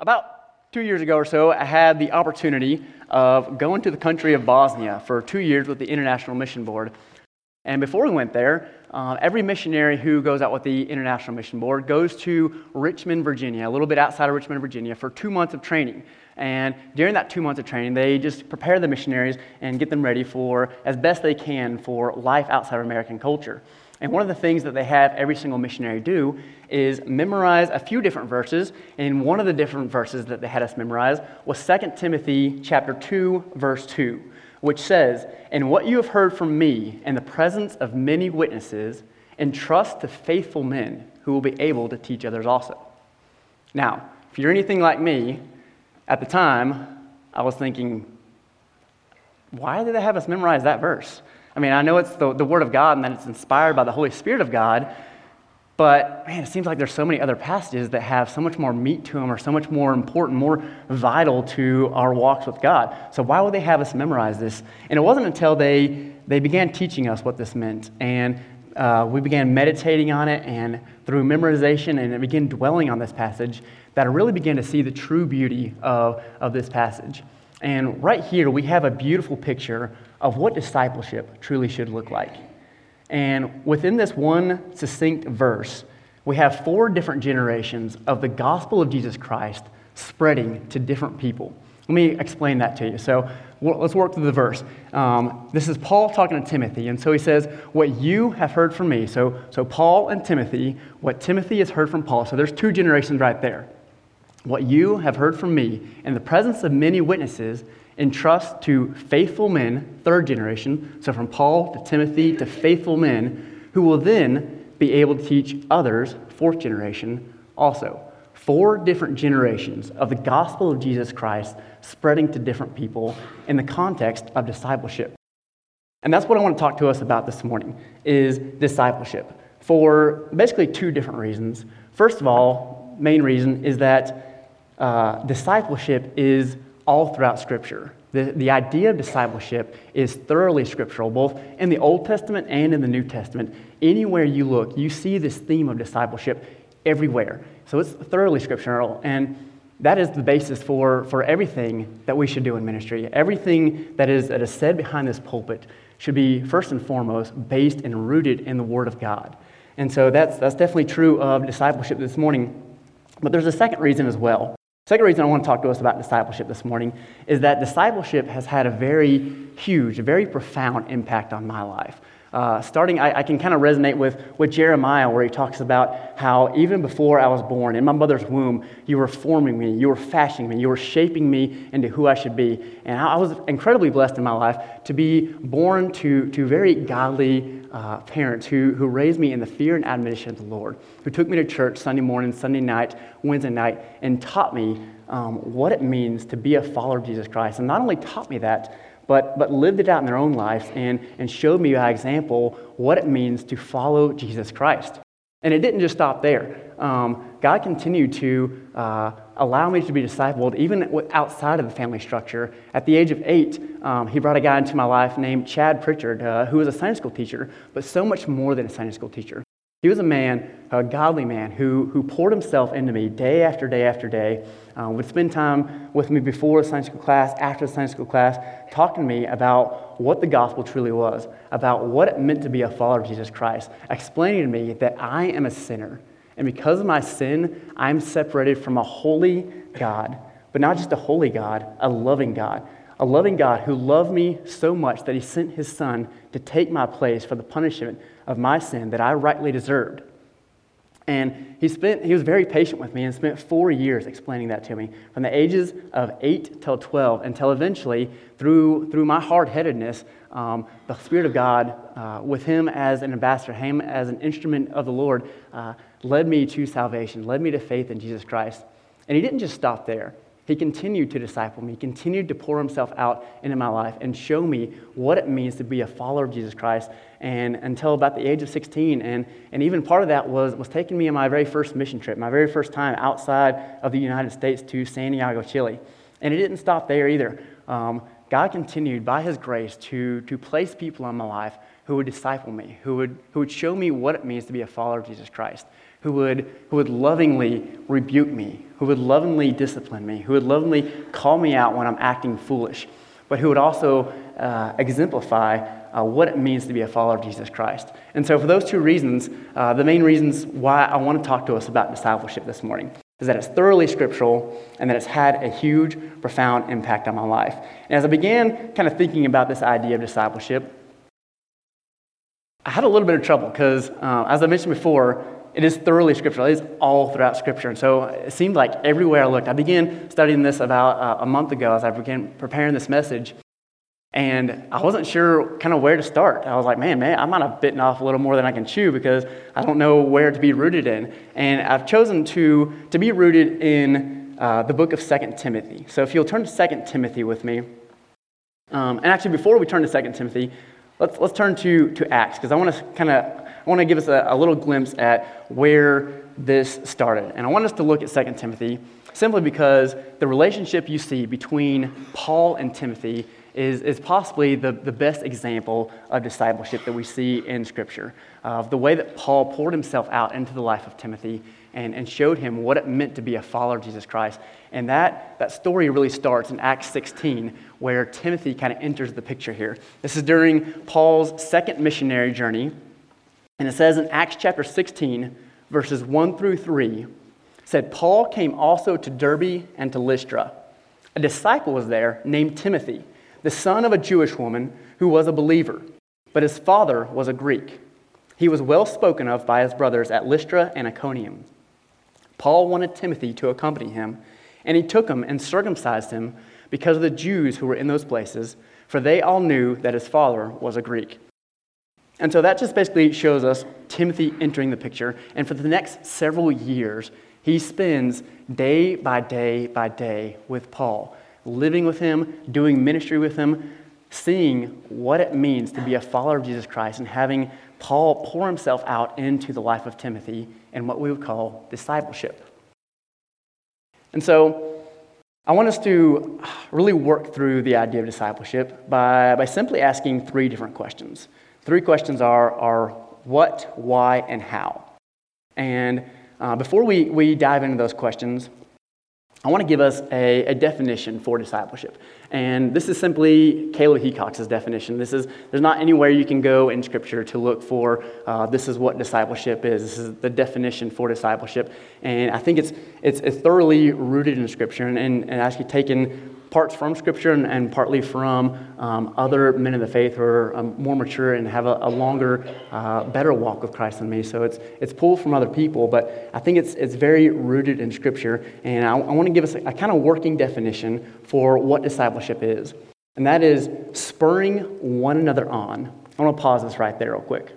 About two years ago or so, I had the opportunity of going to the country of Bosnia for two years with the International Mission Board. And before we went there, uh, every missionary who goes out with the International Mission Board goes to Richmond, Virginia, a little bit outside of Richmond, Virginia, for two months of training. And during that two months of training, they just prepare the missionaries and get them ready for, as best they can, for life outside of American culture. And one of the things that they have every single missionary do is memorize a few different verses. And one of the different verses that they had us memorize was 2 Timothy chapter 2, verse 2, which says, And what you have heard from me in the presence of many witnesses, entrust to faithful men who will be able to teach others also. Now, if you're anything like me, at the time, I was thinking, why did they have us memorize that verse? I mean, I know it's the, the Word of God and that it's inspired by the Holy Spirit of God, but man, it seems like there's so many other passages that have so much more meat to them or so much more important, more vital to our walks with God. So why would they have us memorize this? And it wasn't until they, they began teaching us what this meant. And uh, we began meditating on it, and through memorization and began dwelling on this passage, that I really began to see the true beauty of, of this passage. And right here, we have a beautiful picture of what discipleship truly should look like. And within this one succinct verse, we have four different generations of the gospel of Jesus Christ spreading to different people. Let me explain that to you. So let's work through the verse. Um, this is Paul talking to Timothy. And so he says, What you have heard from me. So, so Paul and Timothy, what Timothy has heard from Paul. So there's two generations right there. What you have heard from me in the presence of many witnesses, entrust to faithful men, third generation, so from Paul to Timothy to faithful men, who will then be able to teach others, fourth generation, also. Four different generations of the gospel of Jesus Christ spreading to different people in the context of discipleship. And that's what I want to talk to us about this morning is discipleship for basically two different reasons. First of all, main reason is that uh, discipleship is all throughout Scripture. The, the idea of discipleship is thoroughly scriptural, both in the Old Testament and in the New Testament. Anywhere you look, you see this theme of discipleship everywhere. So it's thoroughly scriptural, and that is the basis for, for everything that we should do in ministry. Everything that is, that is said behind this pulpit should be, first and foremost, based and rooted in the Word of God. And so that's, that's definitely true of discipleship this morning. But there's a second reason as well. Second reason I want to talk to us about discipleship this morning is that discipleship has had a very huge, a very profound impact on my life. Uh, starting, I, I can kind of resonate with, with Jeremiah, where he talks about how even before I was born, in my mother's womb, you were forming me, you were fashioning me, you were shaping me into who I should be. And I was incredibly blessed in my life to be born to, to very godly uh, parents who, who raised me in the fear and admonition of the Lord, who took me to church Sunday morning, Sunday night, Wednesday night, and taught me um, what it means to be a follower of Jesus Christ. And not only taught me that, but, but lived it out in their own lives and, and showed me by example what it means to follow Jesus Christ. And it didn't just stop there. Um, God continued to uh, allow me to be discipled even outside of the family structure. At the age of eight, um, He brought a guy into my life named Chad Pritchard, uh, who was a Sunday school teacher, but so much more than a Sunday school teacher. He was a man, a godly man, who, who poured himself into me day after day after day, uh, would spend time with me before Sunday school class, after Sunday school class, talking to me about what the gospel truly was, about what it meant to be a follower of Jesus Christ, explaining to me that I am a sinner. And because of my sin, I'm separated from a holy God, but not just a holy God, a loving God. A loving God who loved me so much that he sent his son to take my place for the punishment of my sin that I rightly deserved. And he, spent, he was very patient with me and spent four years explaining that to me from the ages of 8 till 12 until eventually, through, through my hard headedness, um, the Spirit of God, uh, with him as an ambassador, him as an instrument of the Lord, uh, led me to salvation, led me to faith in Jesus Christ. And he didn't just stop there. He continued to disciple me, continued to pour himself out into my life and show me what it means to be a follower of Jesus Christ. And until about the age of 16, and, and even part of that was, was taking me on my very first mission trip, my very first time outside of the United States to Santiago, Chile. And it didn't stop there either. Um, God continued, by His grace, to, to place people in my life who would disciple me, who would, who would show me what it means to be a follower of Jesus Christ, who would, who would lovingly rebuke me, who would lovingly discipline me, who would lovingly call me out when I'm acting foolish, but who would also uh, exemplify uh, what it means to be a follower of Jesus Christ. And so, for those two reasons, uh, the main reasons why I want to talk to us about discipleship this morning is that it's thoroughly scriptural and that it's had a huge, profound impact on my life. And as I began kind of thinking about this idea of discipleship, I had a little bit of trouble because, uh, as I mentioned before, it is thoroughly scriptural. It is all throughout Scripture. And so it seemed like everywhere I looked, I began studying this about uh, a month ago as I began preparing this message. And I wasn't sure kind of where to start. I was like, man, man, I might have bitten off a little more than I can chew because I don't know where to be rooted in. And I've chosen to, to be rooted in uh, the book of Second Timothy. So if you'll turn to Second Timothy with me. Um, and actually, before we turn to Second Timothy, let's, let's turn to, to Acts because I want to kind of I want to give us a, a little glimpse at where this started. And I want us to look at Second Timothy simply because the relationship you see between Paul and Timothy is, is possibly the, the best example of discipleship that we see in Scripture. Of the way that Paul poured himself out into the life of Timothy and, and showed him what it meant to be a follower of Jesus Christ. And that, that story really starts in Acts 16, where Timothy kind of enters the picture here. This is during Paul's second missionary journey. And it says in Acts chapter 16, verses 1 through 3, said, Paul came also to Derbe and to Lystra. A disciple was there named Timothy the son of a Jewish woman who was a believer, but his father was a Greek. He was well spoken of by his brothers at Lystra and Iconium. Paul wanted Timothy to accompany him, and he took him and circumcised him because of the Jews who were in those places, for they all knew that his father was a Greek. And so that just basically shows us Timothy entering the picture. And for the next several years, he spends day by day by day with Paul living with him, doing ministry with him, seeing what it means to be a follower of Jesus Christ, and having Paul pour himself out into the life of Timothy in what we would call discipleship. And so, I want us to really work through the idea of discipleship by, by simply asking three different questions. Three questions are, are what, why, and how. And uh, before we, we dive into those questions, I want to give us a, a, definition for discipleship. And this is simply Caleb Heacox's definition. This is, there's not anywhere you can go in Scripture to look for uh, this is what discipleship is. This is the definition for discipleship. And I think it's, it's, it's thoroughly rooted in Scripture and, and, and actually taken parts from Scripture and, and partly from um, other men of the faith who are um, more mature and have a, a longer, uh, better walk with Christ than me. So it's, it's pulled from other people, but I think it's, it's very rooted in Scripture. And I, I want to give us a, a kind of working definition for what discipleship is. And that is spurring one another on. I want to pause this right there, real quick.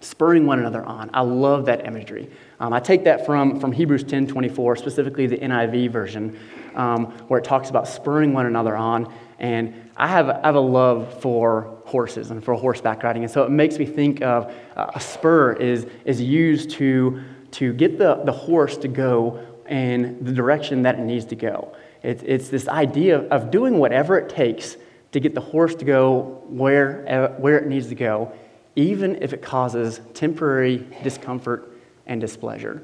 Spurring one another on. I love that imagery. Um, I take that from, from Hebrews 10 24, specifically the NIV version, um, where it talks about spurring one another on. And I have, I have a love for horses and for horseback riding. And so it makes me think of uh, a spur is, is used to, to get the, the horse to go in the direction that it needs to go. It's, it's this idea of doing whatever it takes to get the horse to go where, where it needs to go, even if it causes temporary discomfort and displeasure.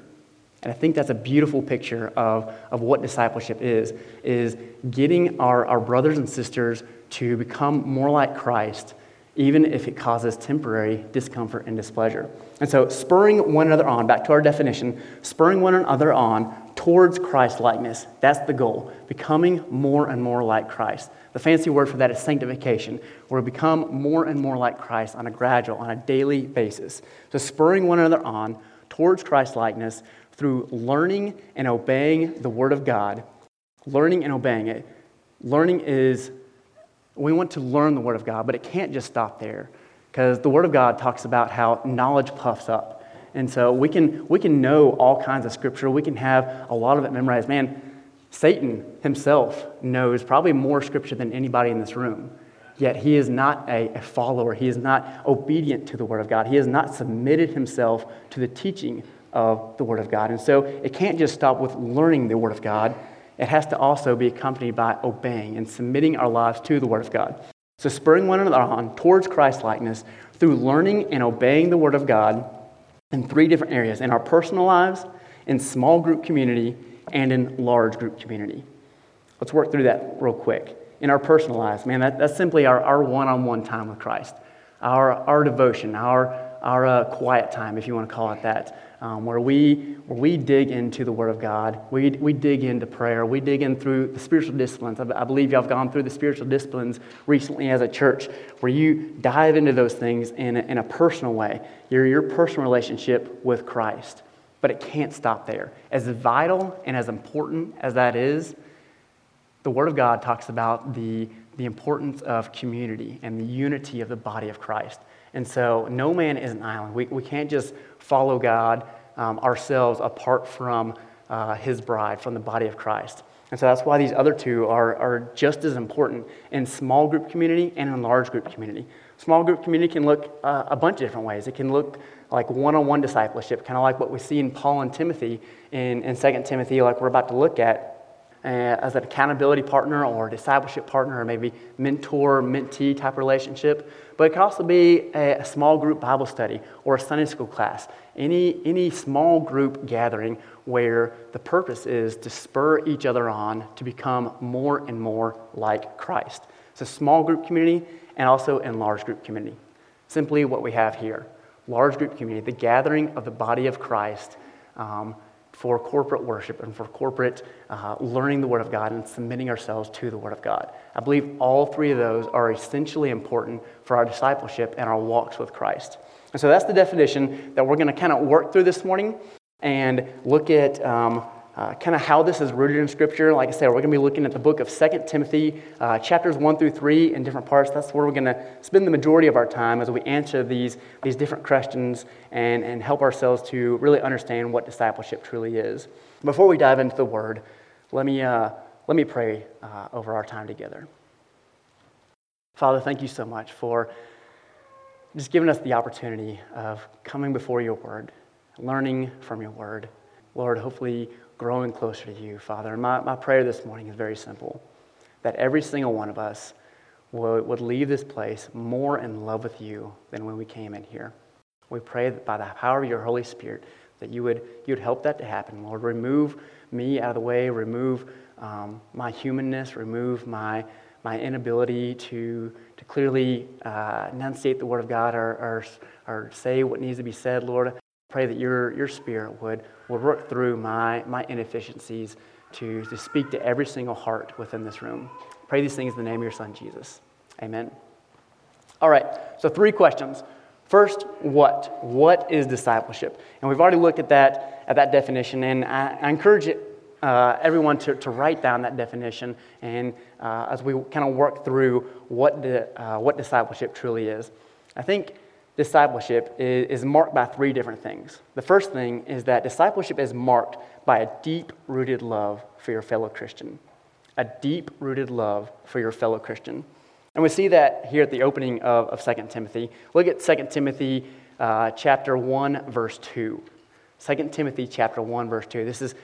And I think that's a beautiful picture of, of what discipleship is, is getting our, our brothers and sisters to become more like Christ, even if it causes temporary discomfort and displeasure. And so spurring one another on, back to our definition, spurring one another on towards Christ likeness. That's the goal, becoming more and more like Christ. The fancy word for that is sanctification, where we become more and more like Christ on a gradual, on a daily basis. So spurring one another on towards Christ likeness through learning and obeying the Word of God. Learning and obeying it. Learning is, we want to learn the Word of God, but it can't just stop there because the Word of God talks about how knowledge puffs up. And so we can, we can know all kinds of scripture, we can have a lot of it memorized. Man, Satan himself knows probably more scripture than anybody in this room. Yet he is not a, a, follower. He is not obedient to the Word of God. He has not submitted himself to the teaching of the Word of God. And so it can't just stop with learning the Word of God, it has to also be accompanied by obeying and submitting our lives to the Word of God. So, spurring one another on towards Christ likeness through learning and obeying the Word of God, in three different areas in our personal lives, in small group community, and in large group community. Let's work through that real quick. In our personal lives, man, that, that's simply our, our one-on-one time with Christ, our, our devotion, our, our uh, quiet time, if you want to call it that, um, where, we, where we dig into the Word of God. We, we dig into prayer. We dig in through the spiritual disciplines. I, I believe y'all have gone through the spiritual disciplines recently as a church, where you dive into those things in a, in a personal way, your, your personal relationship with Christ. But it can't stop there. As vital and as important as that is, the Word of God talks about the, the importance of community and the unity of the body of Christ. And so, no man is an island. We, we can't just follow God um, ourselves apart from uh, His bride, from the body of Christ. And so, that's why these other two are, are just as important in small group community and in large group community. Small group community can look uh, a bunch of different ways. It can look like one on one discipleship, kind of like what we see in Paul and Timothy in, in 2 Timothy, like we're about to look at as an accountability partner or discipleship partner or maybe mentor mentee type relationship. But it can also be a, a, small group bible study or a sunday school class. Any, any small group gathering where the purpose is to spur each other on to become more and more like christ. It's a small group community and also in large group community. Simply what we have here. Large group community the gathering of the body of christ um, for corporate worship and for corporate uh, learning the Word of God and submitting ourselves to the Word of God. I believe all three of those are essentially important for our discipleship and our walks with Christ. And so that's the definition that we're going to kind of work through this morning and look at um, uh, kind of how this is rooted in Scripture. Like I said, we're going to be looking at the book of Second Timothy, uh, chapters 1 through 3 in different parts. That's where we're going to spend the majority of our time as we answer these, these different questions and, and help ourselves to really understand what discipleship truly is. Before we dive into the Word, let me, uh, let me pray uh, over our time together. Father, thank you so much for just giving us the opportunity of coming before your Word, learning from your Word. Lord, hopefully growing closer to you, Father. And my, my prayer this morning is very simple that every single one of us would, would leave this place more in love with you than when we came in here. We pray that by the power of your Holy Spirit, that you would, you would help that to happen. Lord, remove me out of the way, remove um, my humanness, remove my, my inability to, to clearly uh, enunciate the Word of God or, or, or say what needs to be said, Lord. Pray that your, your Spirit would, would work through my, my inefficiencies to, to speak to every single heart within this room. Pray these things in the name of your Son, Jesus. Amen. All right, so three questions. First, what? What is discipleship? And we've already looked at that, at that definition, and I, I encourage it, uh, everyone to, to write down that definition and uh, as we kind of work through what, the, uh, what discipleship truly is. I think discipleship is, marked by three different things. The first thing is that discipleship is marked by a deep rooted love for your fellow Christian. A deep rooted love for your fellow Christian. And we see that here at the opening of, of 2 Timothy. Look at 2 Timothy uh, chapter 1, verse 2. 2 Timothy chapter 1, verse 2. This is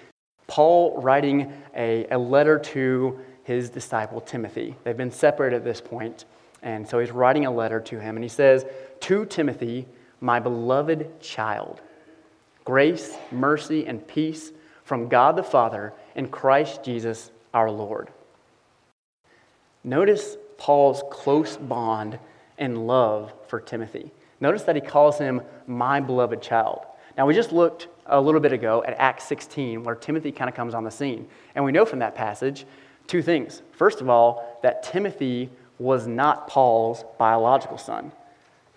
Paul writing a, a letter to his disciple Timothy. They've been separated at this point, and so he's writing a letter to him, and he says, To Timothy, my beloved child, grace, mercy, and peace from God the Father and Christ Jesus our Lord. Notice Paul's close bond and love for Timothy. Notice that he calls him my beloved child. Now, we just looked a little bit ago at Acts 16, where Timothy kind of comes on the scene. And we know from that passage two things. First of all, that Timothy was not Paul's biological son.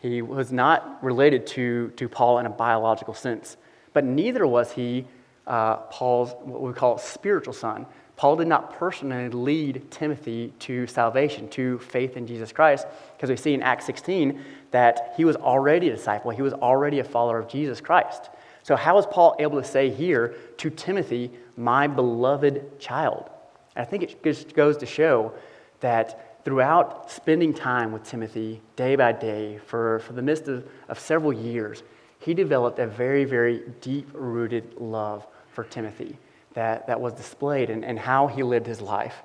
He was not related to, to Paul in a biological sense, but neither was he uh, Paul's, what we call spiritual son. Paul did not personally lead Timothy to salvation, to faith in Jesus Christ, because we see in Acts 16 that he was already a disciple, he was already a follower of Jesus Christ. So, how is Paul able to say here to Timothy, my beloved child? And I think it just goes to show that throughout spending time with Timothy day by day for, for the midst of, of several years, he developed a very, very deep rooted love for Timothy that, that was displayed in, in how he lived his life.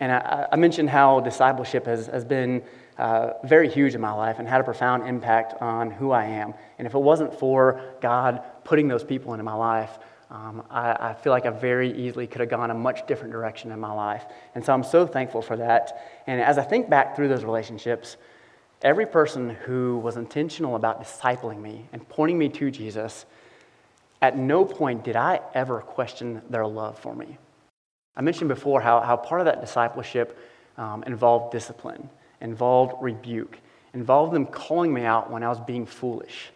And I, I mentioned how discipleship has, has been uh, very huge in my life and had a profound impact on who I am. And if it wasn't for God putting those people into my life, um, I, I, feel like I very easily could have gone a much different direction in my life. And so I'm so thankful for that. And as I think back through those relationships, every person who was intentional about discipling me and pointing me to Jesus, at no point did I ever question their love for me. I mentioned before how, how part of that discipleship um, involved discipline, involved rebuke, involved them calling me out when I was being foolish.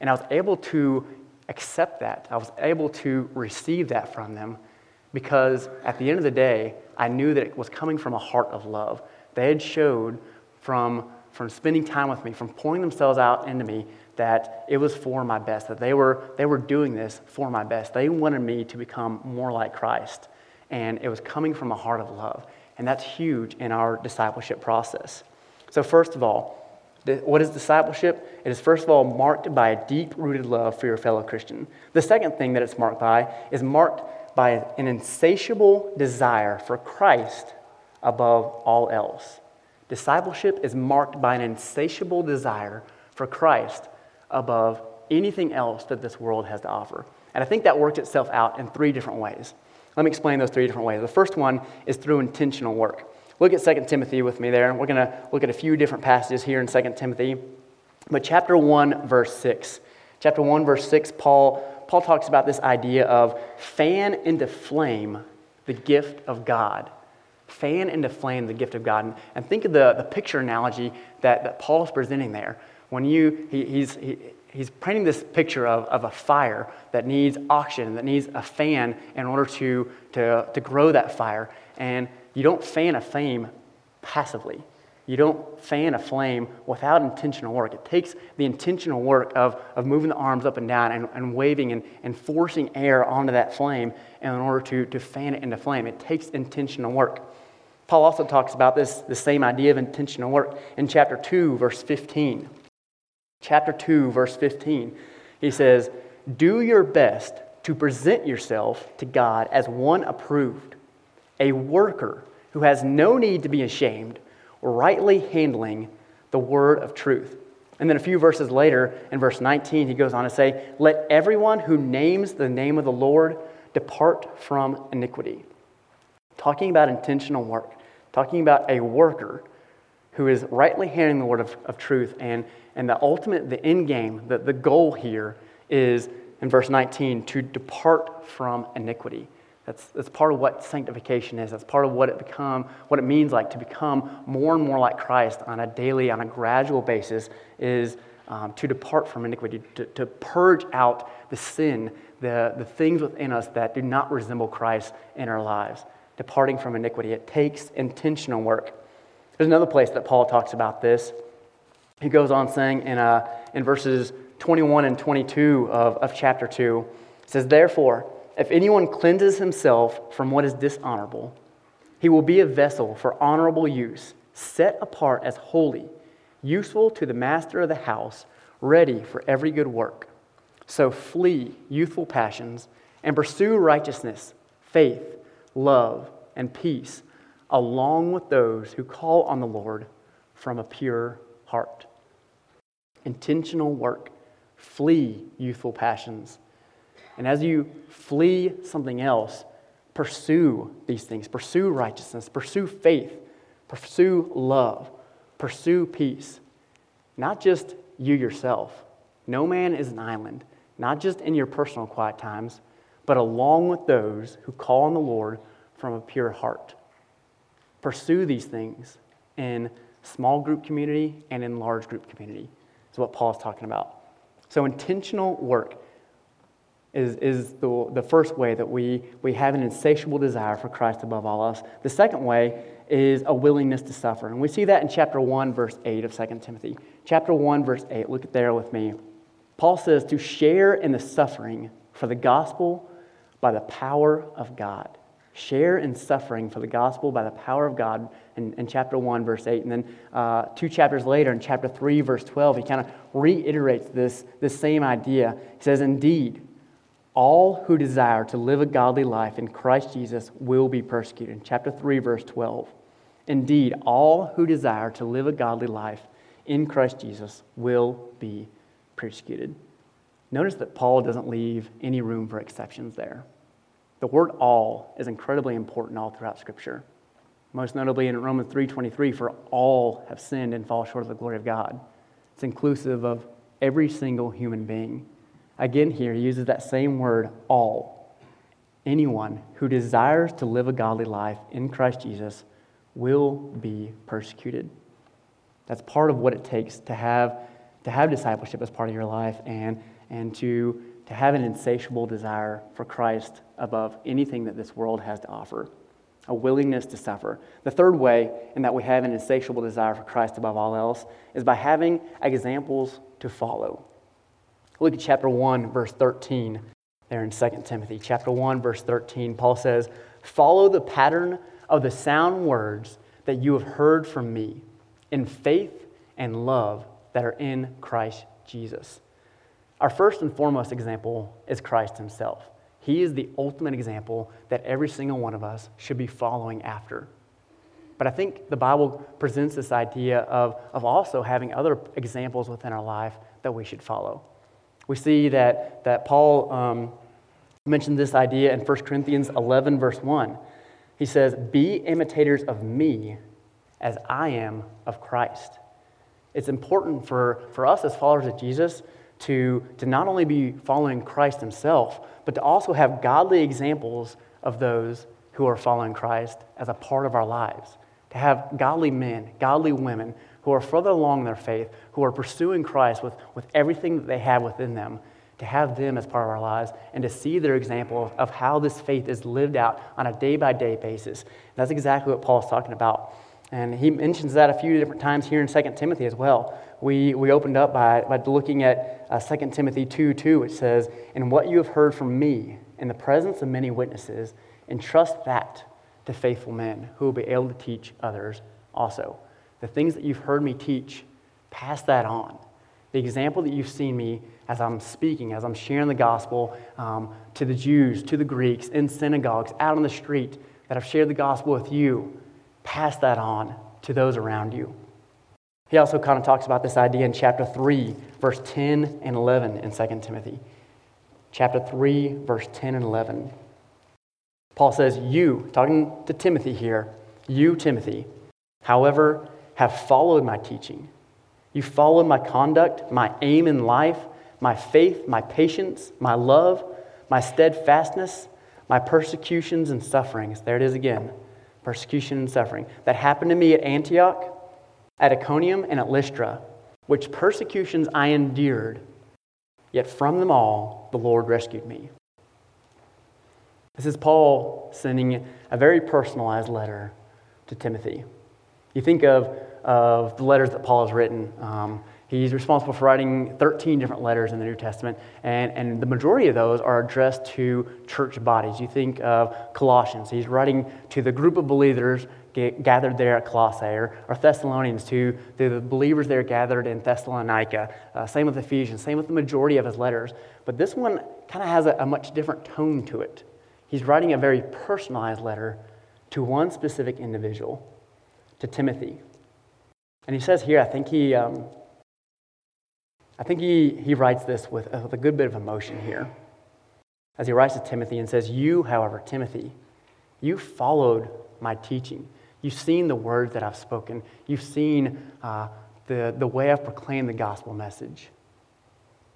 And I was able to accept that. I was able to receive that from them because at the end of the day, I knew that it was coming from a heart of love. They had showed from, from spending time with me, from pouring themselves out into me, that it was for my best, that they were, they were doing this for my best. They wanted me to become more like Christ. And it was coming from a heart of love. And that's huge in our discipleship process. So, first of all, what is discipleship? It is, first of all, marked by a deep rooted love for your fellow Christian. The second thing that it's marked by is marked by an insatiable desire for Christ above all else. Discipleship is marked by an insatiable desire for Christ above anything else that this world has to offer. And I think that works itself out in three different ways. Let me explain those three different ways. The first one is through intentional work. Look at 2 Timothy with me there. We're going to look at a few different passages here in 2 Timothy. But chapter 1, verse 6. Chapter 1, verse 6, Paul, Paul talks about this idea of fan into flame the gift of God. Fan into flame the gift of God. And, and think of the, the picture analogy that, that Paul is presenting there. When you, he, he's, he, he's painting this picture of, of a fire that needs oxygen, that needs a fan in order to, to, to grow that fire. And you don't fan a flame passively. You don't fan a flame without intentional work. It takes the intentional work of, of moving the arms up and down and, and waving and, and forcing air onto that flame in order to, to fan it into flame. It takes intentional work. Paul also talks about this, the same idea of intentional work in chapter 2, verse 15. Chapter 2, verse 15. He says, Do your best to present yourself to God as one approved a worker who has no need to be ashamed, rightly handling the word of truth. And then a few verses later, in verse 19, he goes on to say, Let everyone who names the name of the Lord depart from iniquity. Talking about intentional work, talking about a worker who is rightly handling the word of, of truth. And, and the ultimate, the end game, the, the goal here is, in verse 19, to depart from iniquity. That's, that's part of what sanctification is. That's part of what it become, what it means like to become more and more like Christ on a daily, on a gradual basis, is um, to depart from iniquity, to, to purge out the sin, the, the things within us that do not resemble Christ in our lives. Departing from iniquity. It takes intentional work. There's another place that Paul talks about this. He goes on saying in, uh, in verses 21 and 22 of, of chapter 2, it says, Therefore, if anyone cleanses himself from what is dishonorable, he will be a vessel for honorable use, set apart as holy, useful to the master of the house, ready for every good work. So flee youthful passions and pursue righteousness, faith, love, and peace, along with those who call on the Lord from a pure heart. Intentional work. Flee youthful passions and as you flee something else, pursue these things. Pursue righteousness, pursue faith, pursue love, pursue peace. Not just you yourself. No man is an island, not just in your personal quiet times, but along with those who call on the Lord from a pure heart. Pursue these things in small group community and in large group community, is what Paul is talking about. So, intentional work is, is the, the first way that we, we have an insatiable desire for Christ above all else. The second way is a willingness to suffer. And we see that in chapter 1, verse 8 of 2 Timothy. Chapter 1, verse 8, look at there with me. Paul says to share in the suffering for the gospel by the power of God. Share in suffering for the gospel by the power of God in, in chapter 1, verse 8. And then uh, two chapters later, in chapter 3, verse 12, he kind of reiterates this, this same idea. He says, Indeed, all who desire to live a godly life in Christ Jesus will be persecuted. Chapter 3, verse 12. Indeed, all who desire to live a godly life in Christ Jesus will be persecuted. Notice that Paul doesn't leave any room for exceptions there. The word all is incredibly important all throughout Scripture. Most notably in Romans 3:23, for all have sinned and fall short of the glory of God. It's inclusive of every single human being. Again, here he uses that same word, all. Anyone who desires to live a godly life in Christ Jesus will be persecuted. That's part of what it takes to have, to have discipleship as part of your life and, and to, to have an insatiable desire for Christ above anything that this world has to offer, a willingness to suffer. The third way in that we have an insatiable desire for Christ above all else is by having examples to follow. Look at chapter 1, verse 13 there in 2 Timothy. Chapter 1, verse 13, Paul says, Follow the pattern of the sound words that you have heard from me in faith and love that are in Christ Jesus. Our first and foremost example is Christ himself. He is the ultimate example that every single one of us should be following after. But I think the Bible presents this idea of, of also having other examples within our life that we should follow. We see that, that Paul um, mentioned this idea in 1 Corinthians 11, verse 1. He says, Be imitators of me as I am of Christ. It's important for, for us as followers of Jesus to, to not only be following Christ himself, but to also have godly examples of those who are following Christ as a part of our lives. To have godly men, godly women who are further along in their faith, who are pursuing Christ with, with everything that they have within them, to have them as part of our lives and to see their example of, of how this faith is lived out on a day by day basis. And that's exactly what Paul's talking about. And he mentions that a few different times here in 2 Timothy as well. We, we opened up by, by looking at uh, 2 Timothy 2 2, which says, And what you have heard from me in the presence of many witnesses, entrust that to faithful men who will be able to teach others also. The things that you've heard me teach, pass that on. The example that you've seen me as I'm speaking, as I'm sharing the gospel um, to the Jews, to the Greeks, in synagogues, out on the street, that I've shared the gospel with you, pass that on to those around you. He also kind of talks about this idea in chapter 3, verse 10 and 11 in 2 Timothy. Chapter 3, verse 10 and 11. Paul says, You, talking to Timothy here, you, Timothy, however, have followed my teaching. You followed my conduct, my aim in life, my faith, my patience, my love, my steadfastness, my persecutions and sufferings. There it is again persecution and suffering that happened to me at Antioch, at Iconium, and at Lystra, which persecutions I endured, yet from them all the Lord rescued me. This is Paul sending a very personalized letter to Timothy. You think of, of the letters that Paul has written. Um, He's responsible for writing 13 different letters in the New Testament, and, and the majority of those are addressed to church bodies. You think of Colossians, he's writing to the group of believers gathered there at Colossae, or, or Thessalonians, to the believers there gathered in Thessalonica. Uh, same with Ephesians, same with the majority of his letters. But this one kind of has a, a much different tone to it. He's writing a very personalized letter to one specific individual, to Timothy. And he says here, I think he. Um, I think he, he writes this with, with a good bit of emotion here. As he writes to Timothy and says, You, however, Timothy, you followed my teaching. You've seen the words that I've spoken. You've seen uh, the, the way I've proclaimed the gospel message.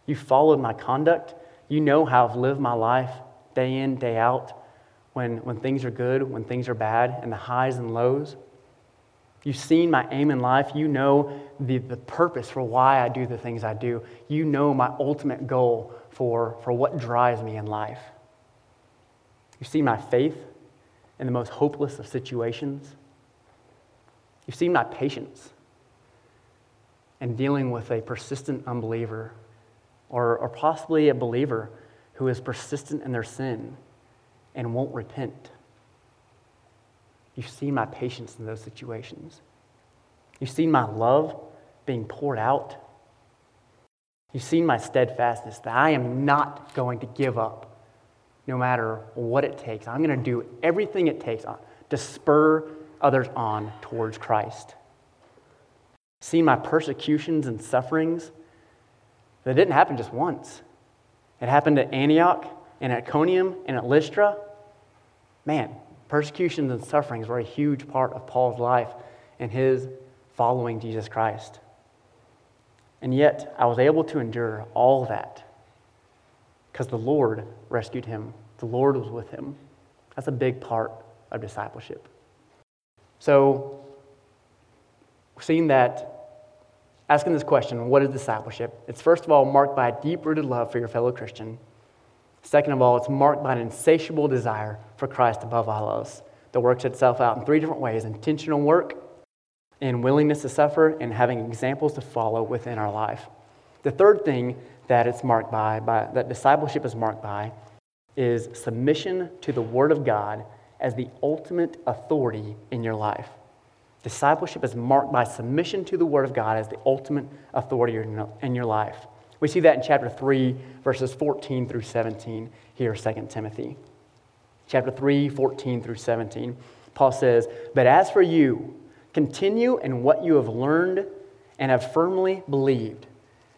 You followed my conduct. You know how I've lived my life day in, day out, when, when things are good, when things are bad, and the highs and lows. You've seen my aim in life. You know the, the purpose for why I do the things I do. You know my ultimate goal for, for what drives me in life. You've seen my faith in the most hopeless of situations. You've seen my patience in dealing with a persistent unbeliever or, or possibly a believer who is persistent in their sin and won't repent. You've seen my patience in those situations. You've seen my love being poured out. You've seen my steadfastness that I am not going to give up no matter what it takes. I'm going to do everything it takes to spur others on towards Christ. Seen my persecutions and sufferings, that didn't happen just once. It happened at Antioch and at Iconium and at Lystra. Man, persecutions and sufferings were a huge part of Paul's life and his following Jesus Christ. And yet, I was able to endure all that because the Lord rescued him, the Lord was with him. That's a big part of discipleship. So, seeing that, asking this question, what is discipleship? It's first of all marked by a deep rooted love for your fellow Christian. Second of all, it's marked by an insatiable desire for Christ above all else that works itself out in three different ways intentional work, in willingness to suffer, and having examples to follow within our life. The third thing that it's marked by, by that discipleship is marked by, is submission to the Word of God as the ultimate authority in your life. Discipleship is marked by submission to the Word of God as the ultimate authority in your life. We see that in chapter 3, verses 14 through 17 here, 2 Timothy. Chapter 3, 14 through 17. Paul says, But as for you, continue in what you have learned and have firmly believed,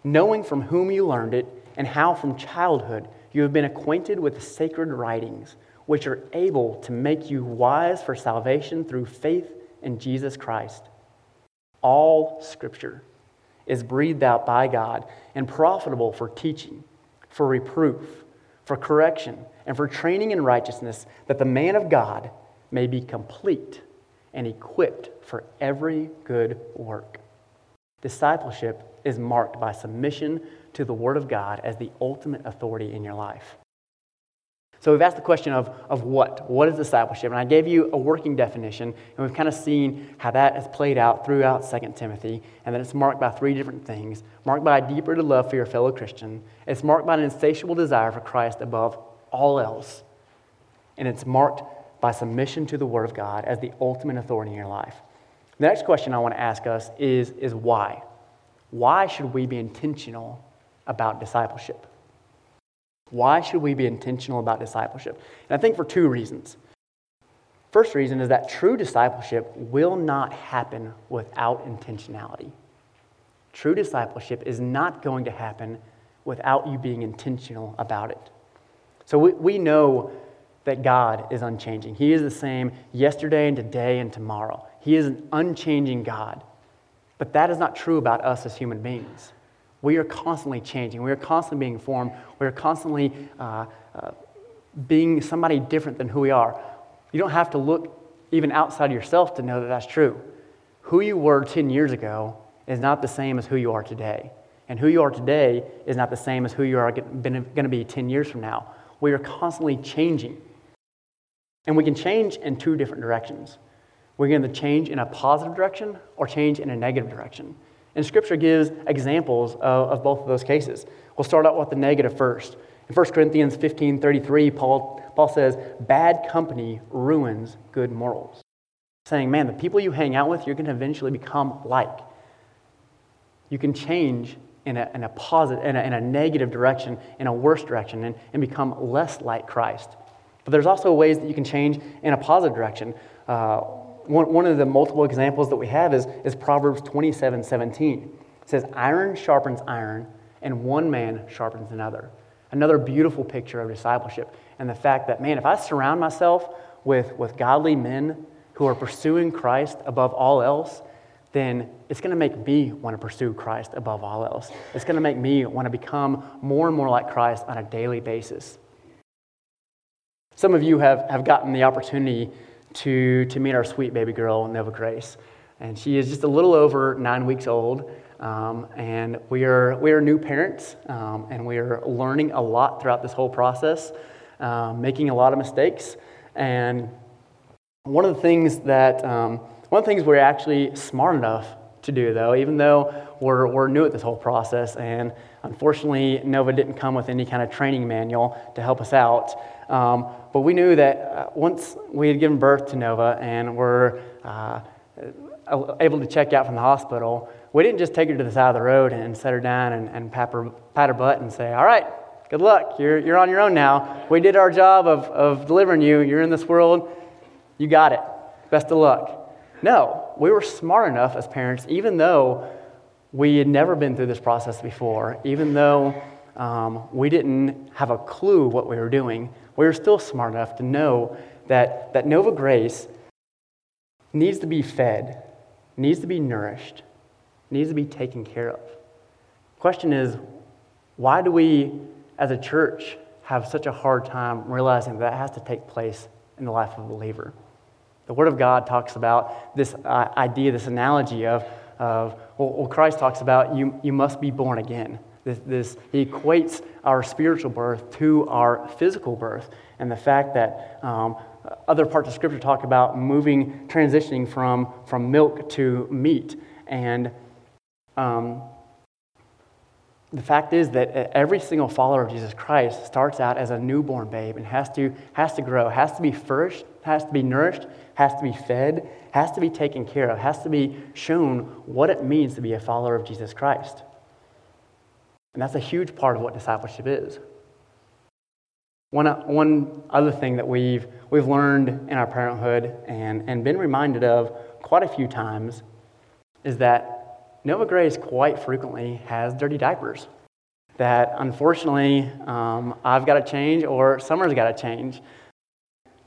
knowing from whom you learned it and how from childhood you have been acquainted with the sacred writings, which are able to make you wise for salvation through faith in Jesus Christ. All scripture is breathed out by God and profitable for teaching, for reproof, for correction, and for training in righteousness, that the man of God may be complete and equipped for every good work. Discipleship is marked by submission to the Word of God as the ultimate authority in your life. So we've asked the question of, of what? What is discipleship? And I gave you a working definition, and we've kind of seen how that has played out throughout 2 Timothy, and that it's marked by three different things. Marked by a deep rooted love for your fellow Christian. It's marked by an insatiable desire for Christ above all else. And it's marked by submission to the Word of God as the ultimate authority in your life. The next question I want to ask us is, is why? Why should we be intentional about discipleship? Why should we be intentional about discipleship? And I think for two reasons. First reason is that true discipleship will not happen without intentionality. True discipleship is not going to happen without you being intentional about it. So we, we know that God is unchanging. He is the same yesterday and today and tomorrow. He is an unchanging God. But that is not true about us as human beings. We are constantly changing. We are constantly being formed. We are constantly uh, uh, being somebody different than who we are. You don't have to look even outside yourself to know that that's true. Who you were 10 years ago is not the same as who you are today. And who you are today is not the same as who you are going to be 10 years from now. We are constantly changing. And we can change in two different directions. We're going to change in a positive direction or change in a negative direction. And Scripture gives examples of, of both of those cases. We'll start out with the negative first. In 1 Corinthians 15 33, Paul, Paul says, Bad company ruins good morals. Saying, man, the people you hang out with, you're going to eventually become like. You can change in a, in a positive, in a, in a negative direction, in a worse direction, and, and become less like Christ. But there's also ways that you can change in a positive direction. Uh, one, one of the multiple examples that we have is, is Proverbs 27 17. It says, Iron sharpens iron, and one man sharpens another. Another beautiful picture of discipleship. And the fact that, man, if I surround myself with, with godly men who are pursuing Christ above all else, then it's going to make me want to pursue Christ above all else. It's going to make me want to become more and more like Christ on a daily basis. Some of you have, have gotten the opportunity to, to meet our sweet baby girl, Nova Grace. And she is just a little over nine weeks old. Um, and we are, we are new parents, um, and we are learning a lot throughout this whole process, um, making a lot of mistakes. And one of the things that, um, one of the things we're actually smart enough to do, though, even though we're, we're new at this whole process, and unfortunately, Nova didn't come with any kind of training manual to help us out. Um, but we knew that uh, once we had given birth to Nova and were uh, able to check out from the hospital, we didn't just take her to the side of the road and set her down and, and pat, her, pat her butt and say, All right, good luck. You're, you're on your own now. We did our job of, of delivering you. You're in this world. You got it. Best of luck. No, we were smart enough as parents, even though we had never been through this process before, even though um, we didn't have a clue what we were doing, we were still smart enough to know that, that Nova Grace needs to be fed, needs to be nourished, needs to be taken care of. Question is, why do we as a church have such a hard time realizing that has to take place in the life of a believer? The Word of God talks about this uh, idea, this analogy of, of well, Christ talks about you, you must be born again. This, this, he equates our spiritual birth to our physical birth, and the fact that um, other parts of Scripture talk about moving, transitioning from, from milk to meat. And um, the fact is that every single follower of Jesus Christ starts out as a newborn babe and has to, has to grow, has to be first, has to be nourished, has to be fed, has to be taken care of, has to be shown what it means to be a follower of Jesus Christ. And that's a huge part of what discipleship is. One, one other thing that we've, we've learned in our parenthood and, and been reminded of quite a few times is that Nova Grace quite frequently has dirty diapers that unfortunately um, I've got to change or Summer's got to change.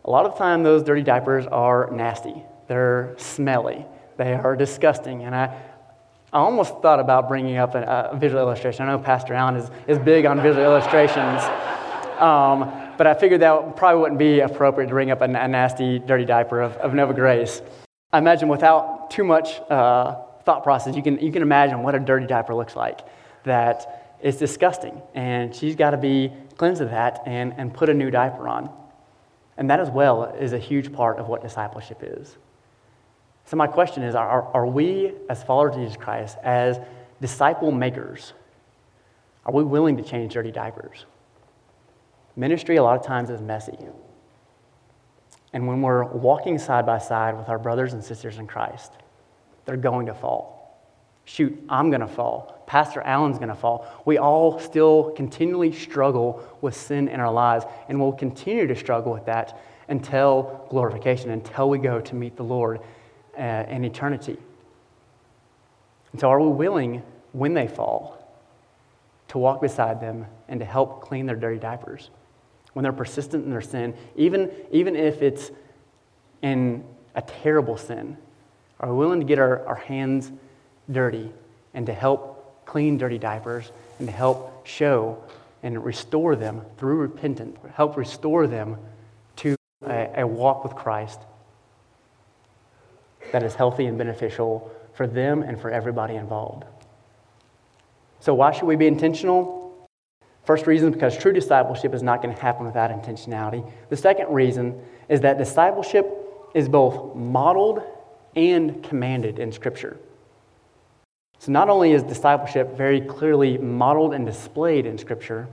A lot of the time, those dirty diapers are nasty. They're smelly. They are disgusting. And I, I almost thought about bringing up a, a, visual illustration. I know Pastor Allen is, is big on visual illustrations, um, but I figured that probably wouldn't be appropriate to bring up a, a nasty, dirty diaper of, of, Nova Grace. I imagine without too much uh, thought process, you can, you can imagine what a dirty diaper looks like. That is disgusting, and she's got to be cleansed of that and, and put a new diaper on. And that as well is a huge part of what discipleship is. So, my question is are, are we, as followers of Jesus Christ, as disciple makers, are we willing to change dirty diapers? Ministry, a lot of times, is messy. And when we're walking side by side with our brothers and sisters in Christ, they're going to fall. Shoot, I'm going to fall. Pastor Allen's going to fall. We all still continually struggle with sin in our lives, and we'll continue to struggle with that until glorification, until we go to meet the Lord uh, in eternity. And so, are we willing, when they fall, to walk beside them and to help clean their dirty diapers? When they're persistent in their sin, even, even if it's in a terrible sin, are we willing to get our, our hands dirty and to help clean dirty diapers and to help show and restore them through repentance, help restore them to a, a walk with Christ that is healthy and beneficial for them and for everybody involved. So, why should we be intentional? First reason, because true discipleship is not going to happen without intentionality. The second reason is that discipleship is both modeled and commanded in Scripture. So, not only is discipleship very clearly modeled and displayed in Scripture,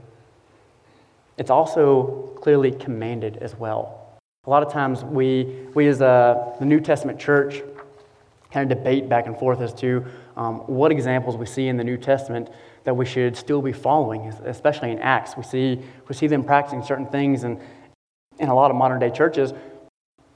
it's also clearly commanded as well. A lot of times we, we as a, the New Testament church kind of debate back and forth as to um, what examples we see in the New Testament that we should still be following, especially in Acts. We see, we see them practicing certain things, and in a lot of modern day churches,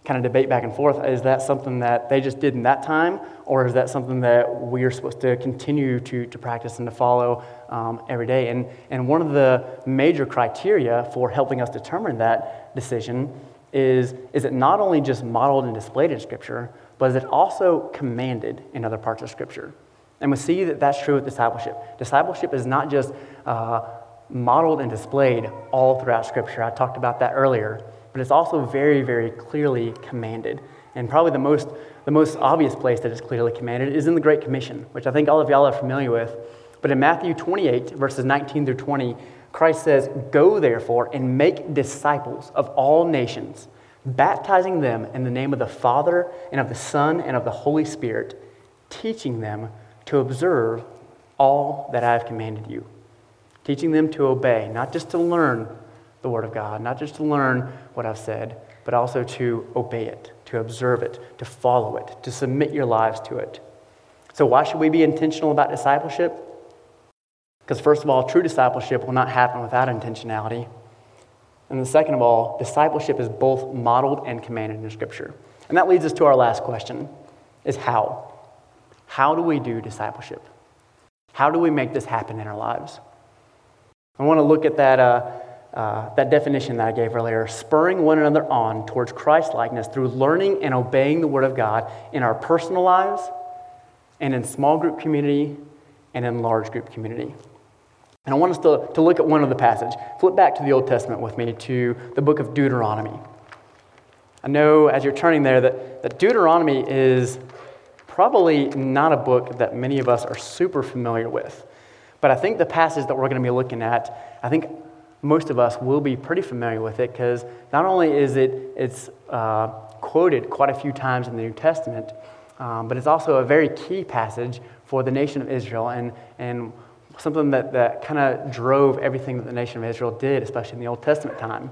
kind of debate back and forth is that something that they just did in that time, or is that something that we are supposed to continue to, to practice and to follow um, every day? And, and one of the major criteria for helping us determine that decision is, is it not only just modeled and displayed in Scripture, but is it also commanded in other parts of Scripture? And we see that that's true with discipleship. Discipleship is not just uh, modeled and displayed all throughout Scripture. I talked about that earlier, but it's also very, very clearly commanded. And probably the most, the most obvious place that it's clearly commanded is in the Great Commission, which I think all of y'all are familiar with. But in Matthew 28, verses 19 through 20, Christ says, Go therefore and make disciples of all nations, baptizing them in the name of the Father and of the Son and of the Holy Spirit, teaching them to observe all that I have commanded you. Teaching them to obey, not just to learn the Word of God, not just to learn what I've said, but also to obey it, to observe it, to follow it, to submit your lives to it. So, why should we be intentional about discipleship? Because, first of all, true discipleship will not happen without intentionality. And then, second of all, discipleship is both modeled and commanded in Scripture. And that leads us to our last question is how. How do we do discipleship? How do we make this happen in our lives? I want to look at that, uh, uh, that definition that I gave earlier spurring one another on towards Christ likeness through learning and obeying the Word of God in our personal lives and in small group community and in large group community. And I want us to, to look at one of the passage. Flip back to the Old Testament with me to the book of Deuteronomy. I know as you're turning there that, that Deuteronomy is probably not a book that many of us are super familiar with. But I think the passage that we're going to be looking at, I think most of us will be pretty familiar with it because not only is it it's uh, quoted quite a few times in the New Testament, um, but it's also a very key passage for the nation of Israel and, and something that, that kind of drove everything that the nation of Israel did, especially in the Old Testament time.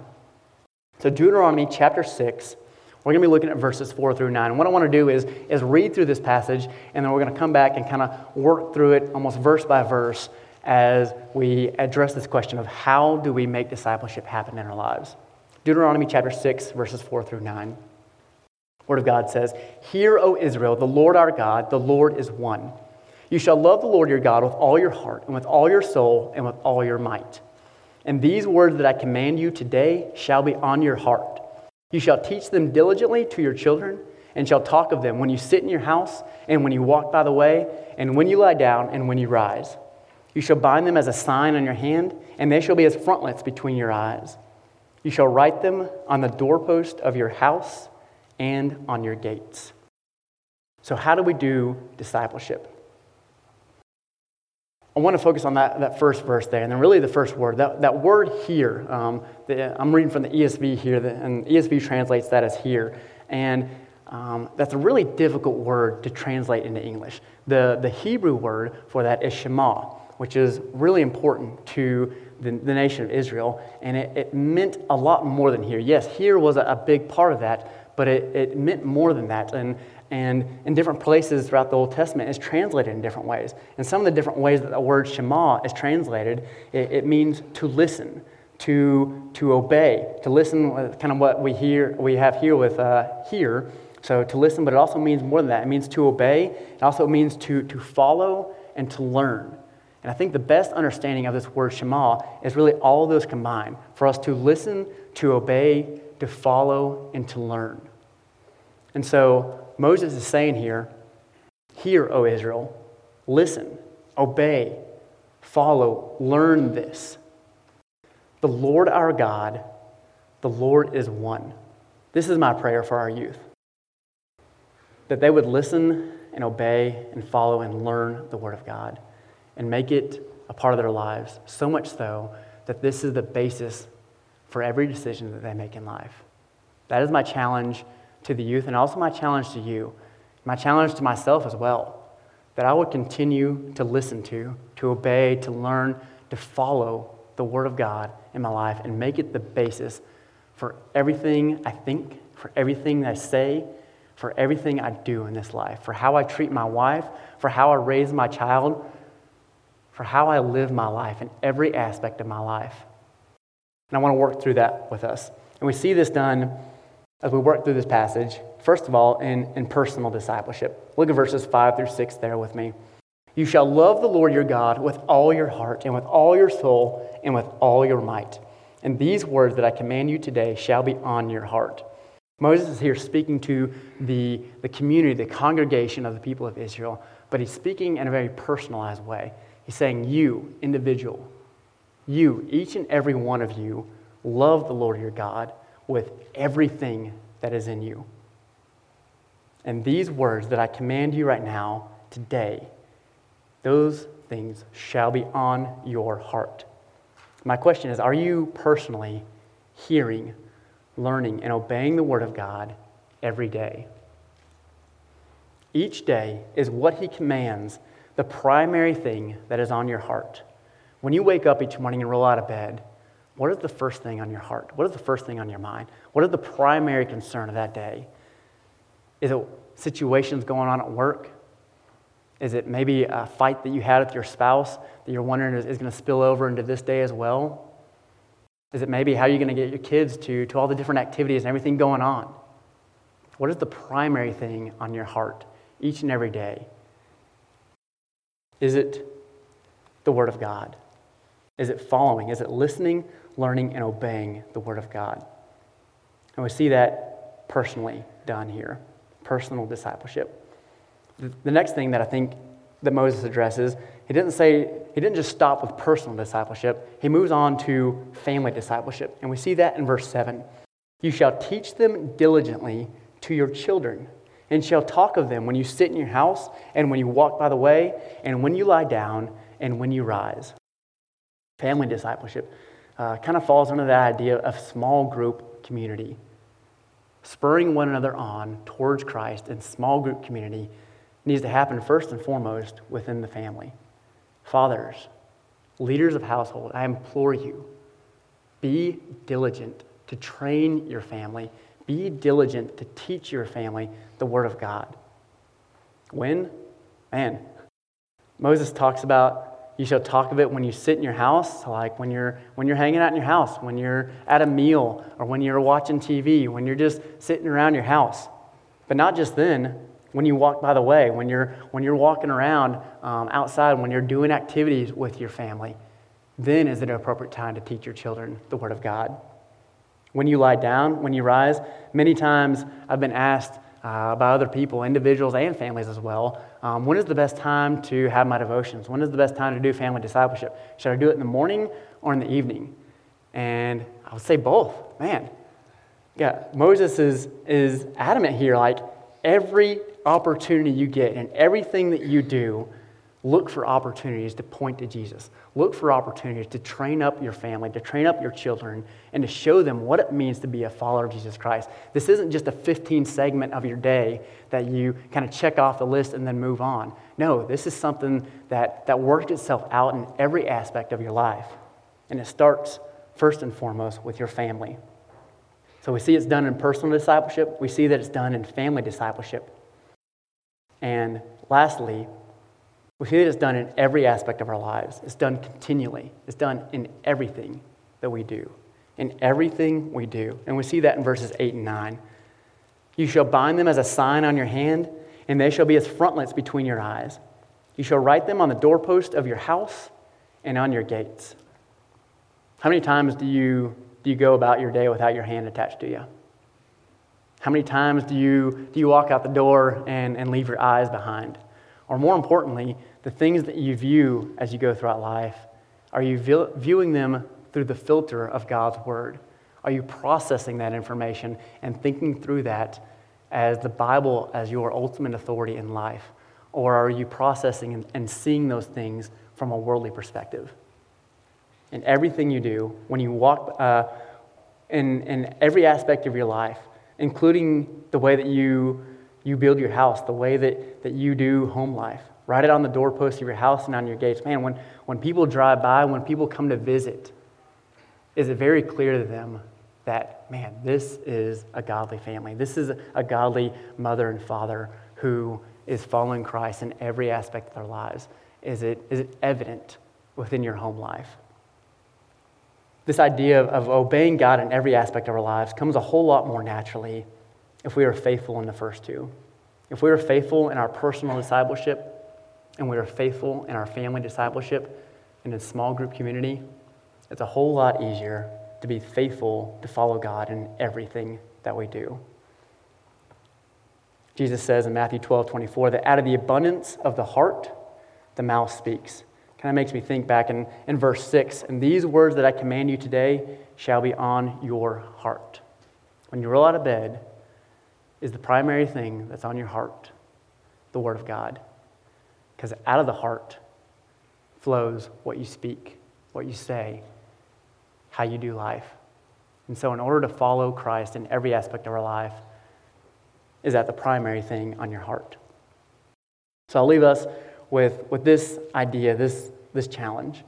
So, Deuteronomy chapter 6, we're going to be looking at verses 4 through 9. And what I want to do is, is read through this passage, and then we're going to come back and kind of work through it almost verse by verse as we address this question of how do we make discipleship happen in our lives. Deuteronomy chapter 6, verses 4 through 9. Word of God says, Hear, O Israel, the Lord our God, the Lord is one. You shall love the Lord your God with all your heart, and with all your soul, and with all your might. And these words that I command you today shall be on your heart. You shall teach them diligently to your children, and shall talk of them when you sit in your house, and when you walk by the way, and when you lie down, and when you rise. You shall bind them as a sign on your hand, and they shall be as frontlets between your eyes. You shall write them on the doorpost of your house and on your gates. So, how do we do discipleship? I want to focus on that, that first verse there, and then really the first word. That, that word here, um, the, I'm reading from the ESV here, and ESV translates that as Hear. And um, that's a really difficult word to translate into English. The, the Hebrew word for that is Shema, which is really important to the, the nation of Israel, and it, it, meant a lot more than Hear. Yes, Hear was a, a big part of that, but it, it meant more than that. And and in different places throughout the Old Testament is translated in different ways. And some of the different ways that the word Shema is translated, it, it means to listen, to, to obey, to listen, kind of what we hear we have here with uh. So to listen, but it also means more than that. It means to obey. It also means to, to follow and to learn. And I think the best understanding of this word Shema is really all those combined for us to listen, to obey, to follow, and to learn. And so Moses is saying here, Hear, O Israel, listen, obey, follow, learn this. The Lord our God, the Lord is one. This is my prayer for our youth that they would listen and obey and follow and learn the Word of God and make it a part of their lives, so much so that this is the basis for every decision that they make in life. That is my challenge to the youth and also my challenge to you, my challenge to myself as well, that I would continue to listen to, to obey, to learn, to follow the Word of God in my life and make it the basis for everything I think, for everything I say, for everything I do in this life, for how I treat my wife, for how I raise my child, for how I live my life in every aspect of my life. And I want to work through that with us. And we see this done as we work through this passage, first of all, in, in personal discipleship. Look at verses 5 through 6 there with me. You shall love the Lord your God with all your heart, and with all your soul, and with all your might. And these words that I command you today shall be on your heart. Moses is here speaking to the, the community, the congregation of the people of Israel, but he's speaking in a very personalized way. He's saying, You, individual, you, each and every one of you, love the Lord your God with everything that is in you. And these words that I command you right now, today, those things shall be on your heart. My question is Are you personally hearing, learning, and obeying the Word of God every day? Each day is what He commands, the primary thing that is on your heart. When you wake up each morning and roll out of bed, what is the first thing on your heart? What is the first thing on your mind? What is the primary concern of that day? Is it situations going on at work? Is it maybe a fight that you had with your spouse that you're wondering is, is going to spill over into this day as well? Is it maybe how you're going to get your kids to, to all the different activities and everything going on? What is the primary thing on your heart each and every day? Is it the Word of God? Is it following? Is it listening, learning, and obeying the Word of God? And we see that personally done here personal discipleship. The next thing that I think that Moses addresses, he didn't say, he didn't just stop with personal discipleship, he moves on to family discipleship. And we see that in verse 7. You shall teach them diligently to your children, and shall talk of them when you sit in your house, and when you walk by the way, and when you lie down, and when you rise. Family discipleship uh, kind of falls under that idea of small group community. Spurring one another on towards Christ in small group community needs to happen first and foremost within the family. Fathers, leaders of household, I implore you, be diligent to train your family. Be diligent to teach your family the Word of God. When? Man, Moses talks about you shall talk of it when you sit in your house, like when you're, when you're hanging out in your house, when you're at a meal, or when you're watching TV, when you're just sitting around your house. But not just then, when you walk by the way, when you're, when you're walking around um, outside, when you're doing activities with your family, then is it an appropriate time to teach your children the Word of God. When you lie down, when you rise, many times I've been asked uh, by other people, individuals and families as well, um, when is the best time to have my devotions? When is the best time to do family discipleship? Should I do it in the morning or in the evening? And I would say both. Man, yeah, Moses is, is adamant here. Like every opportunity you get and everything that you do, look for opportunities to point to Jesus. Look for opportunities to train up your family, to train up your children, and to show them what it means to be a follower of Jesus Christ. This isn't just a 15 segment of your day that you kind of check off the list and then move on. No, this is something that, that works itself out in every aspect of your life. And it starts first and foremost with your family. So we see it's done in personal discipleship, we see that it's done in family discipleship. And lastly, we see that it's done in every aspect of our lives. It's done continually. It's done in everything that we do. In everything we do. And we see that in verses 8 and 9. You shall bind them as a sign on your hand, and they shall be as frontlets between your eyes. You shall write them on the doorpost of your house and on your gates. How many times do you, do you go about your day without your hand attached to you? How many times do you, do you walk out the door and, and leave your eyes behind? Or more importantly, the things that you view as you go throughout life, are you viewing them through the filter of God's Word? Are you processing that information and thinking through that as the Bible as your ultimate authority in life? Or are you processing and seeing those things from a worldly perspective? In everything you do, when you walk uh, in, in every aspect of your life, including the way that you, you build your house, the way that, that you do home life, Write it on the doorpost of your house and on your gates. Man, when, when people drive by, when people come to visit, is it very clear to them that, man, this is a godly family? This is a godly mother and father who is following Christ in every aspect of their lives? Is it, is it evident within your home life? This idea of, of obeying God in every aspect of our lives comes a whole lot more naturally if we are faithful in the first two. If we are faithful in our personal discipleship, and we are faithful in our family discipleship and in small group community, it's a whole lot easier to be faithful to follow God in everything that we do. Jesus says in Matthew 12, 24, that out of the abundance of the heart, the mouth speaks. Kind of makes me think back in, in verse 6 and these words that I command you today shall be on your heart. When you roll out of bed, is the primary thing that's on your heart the Word of God. Because out of the heart flows what you speak, what you say, how you do life. And so, in order to follow Christ in every aspect of our life, is that the primary thing on your heart? So, I'll leave us with, with this idea, this, this challenge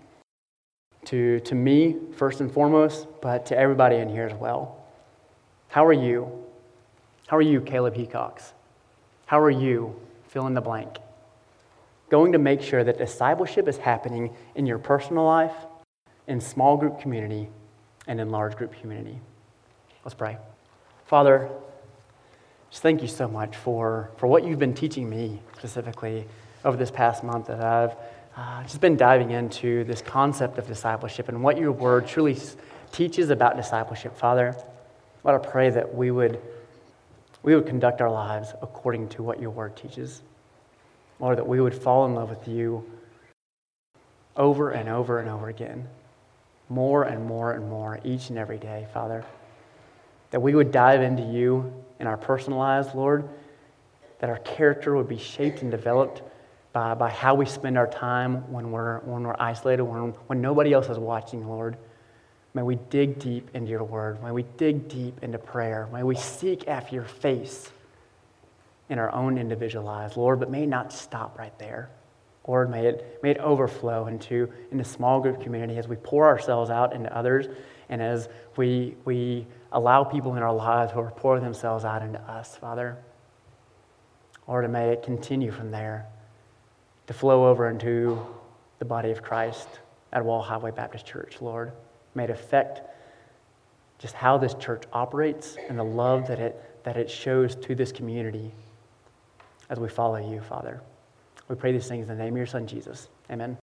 to, to me, first and foremost, but to everybody in here as well. How are you? How are you, Caleb Hecox? How are you, fill in the blank? Going to make sure that discipleship is happening in your personal life, in small group community, and in large group community. Let's pray. Father, just thank you so much for, for what you've been teaching me specifically over this past month that I've uh, just been diving into this concept of discipleship and what your word truly teaches about discipleship. Father, Lord, I pray that we would, we would conduct our lives according to what your word teaches. Lord, that we would fall in love with you over and over and over again, more and more and more each and every day, Father. That we would dive into you in our personal lives, Lord, that our character would be shaped and developed by, by how we spend our time when we're, when we're isolated, when, when nobody else is watching, Lord. May we dig deep into your word. May we dig deep into prayer. May we seek after your face in our own individual lives, Lord, but may not stop right there. Lord, may it, may it overflow into, into small group community as we pour ourselves out into others and as we, we allow people in our lives who are pouring themselves out into us, Father. Lord, may it continue from there to flow over into the body of Christ at Wall Highway Baptist Church, Lord. May it affect just how this church operates and the love that it, that it shows to this community as we follow you, Father. We pray these things in the name of your Son, Jesus. Amen.